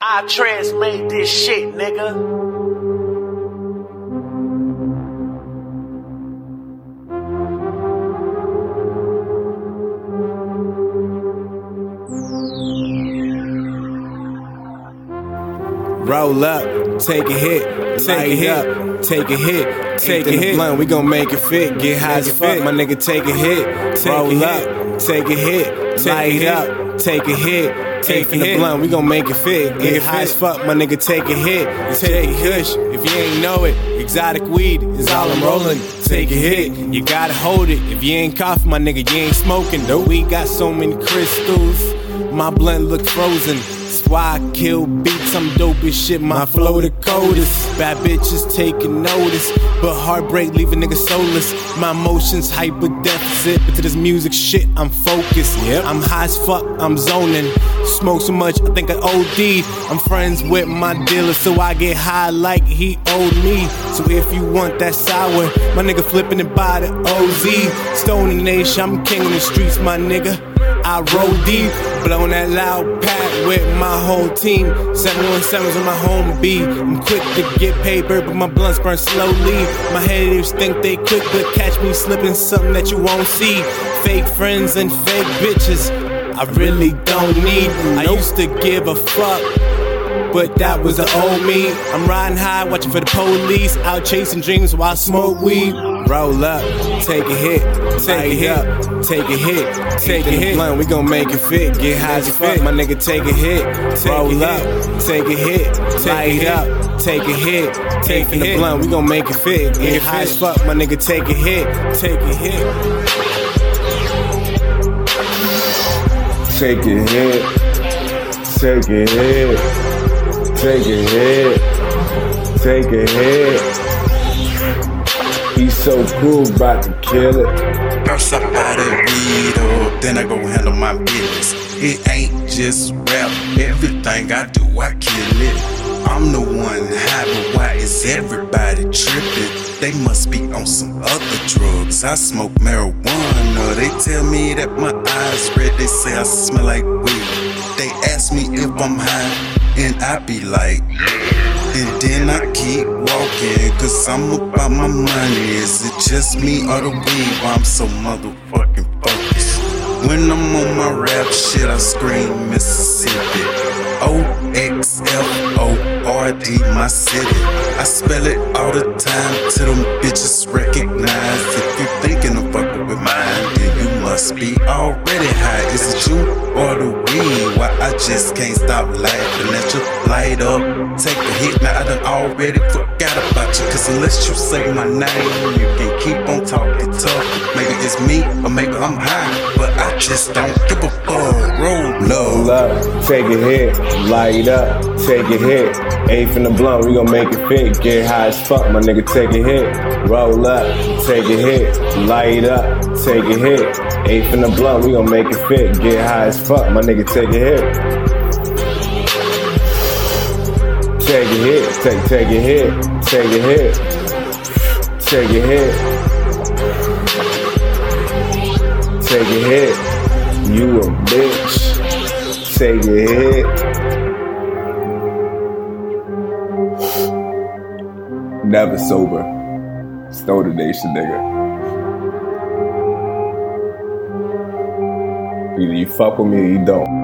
Itrez made this shit, nigga. Roll up, take a hit, take a hit, take a hit, take a hit. Blunt, we gon' make it fit. Get high as fuck, my nigga. Take a hit, roll up, take a hit, light up, take a hit. Take the blunt, we gon' make it fit. Get high as fuck, my nigga. Take a hit, take a hush. If you ain't know it, exotic weed is all I'm rolling. Take a hit, you gotta hold it. If you ain't coughing, my nigga, you ain't smoking. Though we got so many crystals, my blunt look frozen. Why I kill beats, I'm dope as shit, my flow the coldest. Bad bitches taking notice, but heartbreak leave a nigga soulless. My emotions hyper deficit, but to this music shit, I'm focused. Yep. I'm high as fuck, I'm zoning. Smoke so much, I think I OD. I'm friends with my dealer, so I get high like he owed me. So if you want that sour, my nigga flipping it by the OZ. Stone Nation, I'm king of the streets, my nigga. I roll deep, blowing that loud pack with my whole team. 717s on my home beat. I'm quick to get paper, but my blunts burn slowly. My haters think they could, but catch me slipping something that you won't see. Fake friends and fake bitches. I really don't need. I used to give a fuck. But that was the old me. I'm riding high, watching for the police. Out chasing dreams while I smoke weed. Roll up, take a hit, take a hit, take a hit, take a hit. Blunt, we gon' make it fit. Get high as fuck, my nigga. Take a hit, roll up, take a hit, light it up, take a hit, take a hit. Blunt, we gon' make it fit. Get high as fuck, my nigga. Take a hit, take a hit. Take a hit, take a hit, take a hit, take a hit. He's so cool, about to kill it. First I buy that weed up, then I go handle my business. It ain't just rap, everything I do, I kill it. I'm the one but why is everybody tripping? They must be on some other drugs. I smoke marijuana. They tell me that my eyes red. They say I smell like weed. They ask me if I'm high, and I be like, and then I keep walking, cause I'm about my money. Is it just me or the weed? Why I'm so motherfucking focused? When I'm on my rap shit, I scream Mississippi. O X F O R D, my city. I spell it all the time till them bitches recognize. If must be already high. Is it you or the weed? Why I just can't stop laughing at you? Light up, take a hit. Now I done already forgot about you. Cause unless you say my name, you can keep on talking tough. Maybe it's me, or maybe I'm high, but I just don't give a fuck. Up, take a hit, light it up, take a hit. Eight from the blunt, we gon' make it fit. Get high as fuck, my nigga, take a hit. Roll up, take a hit, light up, take a hit. Eight from the blunt, we gon' make it fit. Get high as fuck, my nigga, take a hit. Take a hit, take take a hit, take a hit, take a hit, take a hit. You a bitch. Take a hit. Never sober. Stoner Nation, nigga. Either you fuck with me or you don't.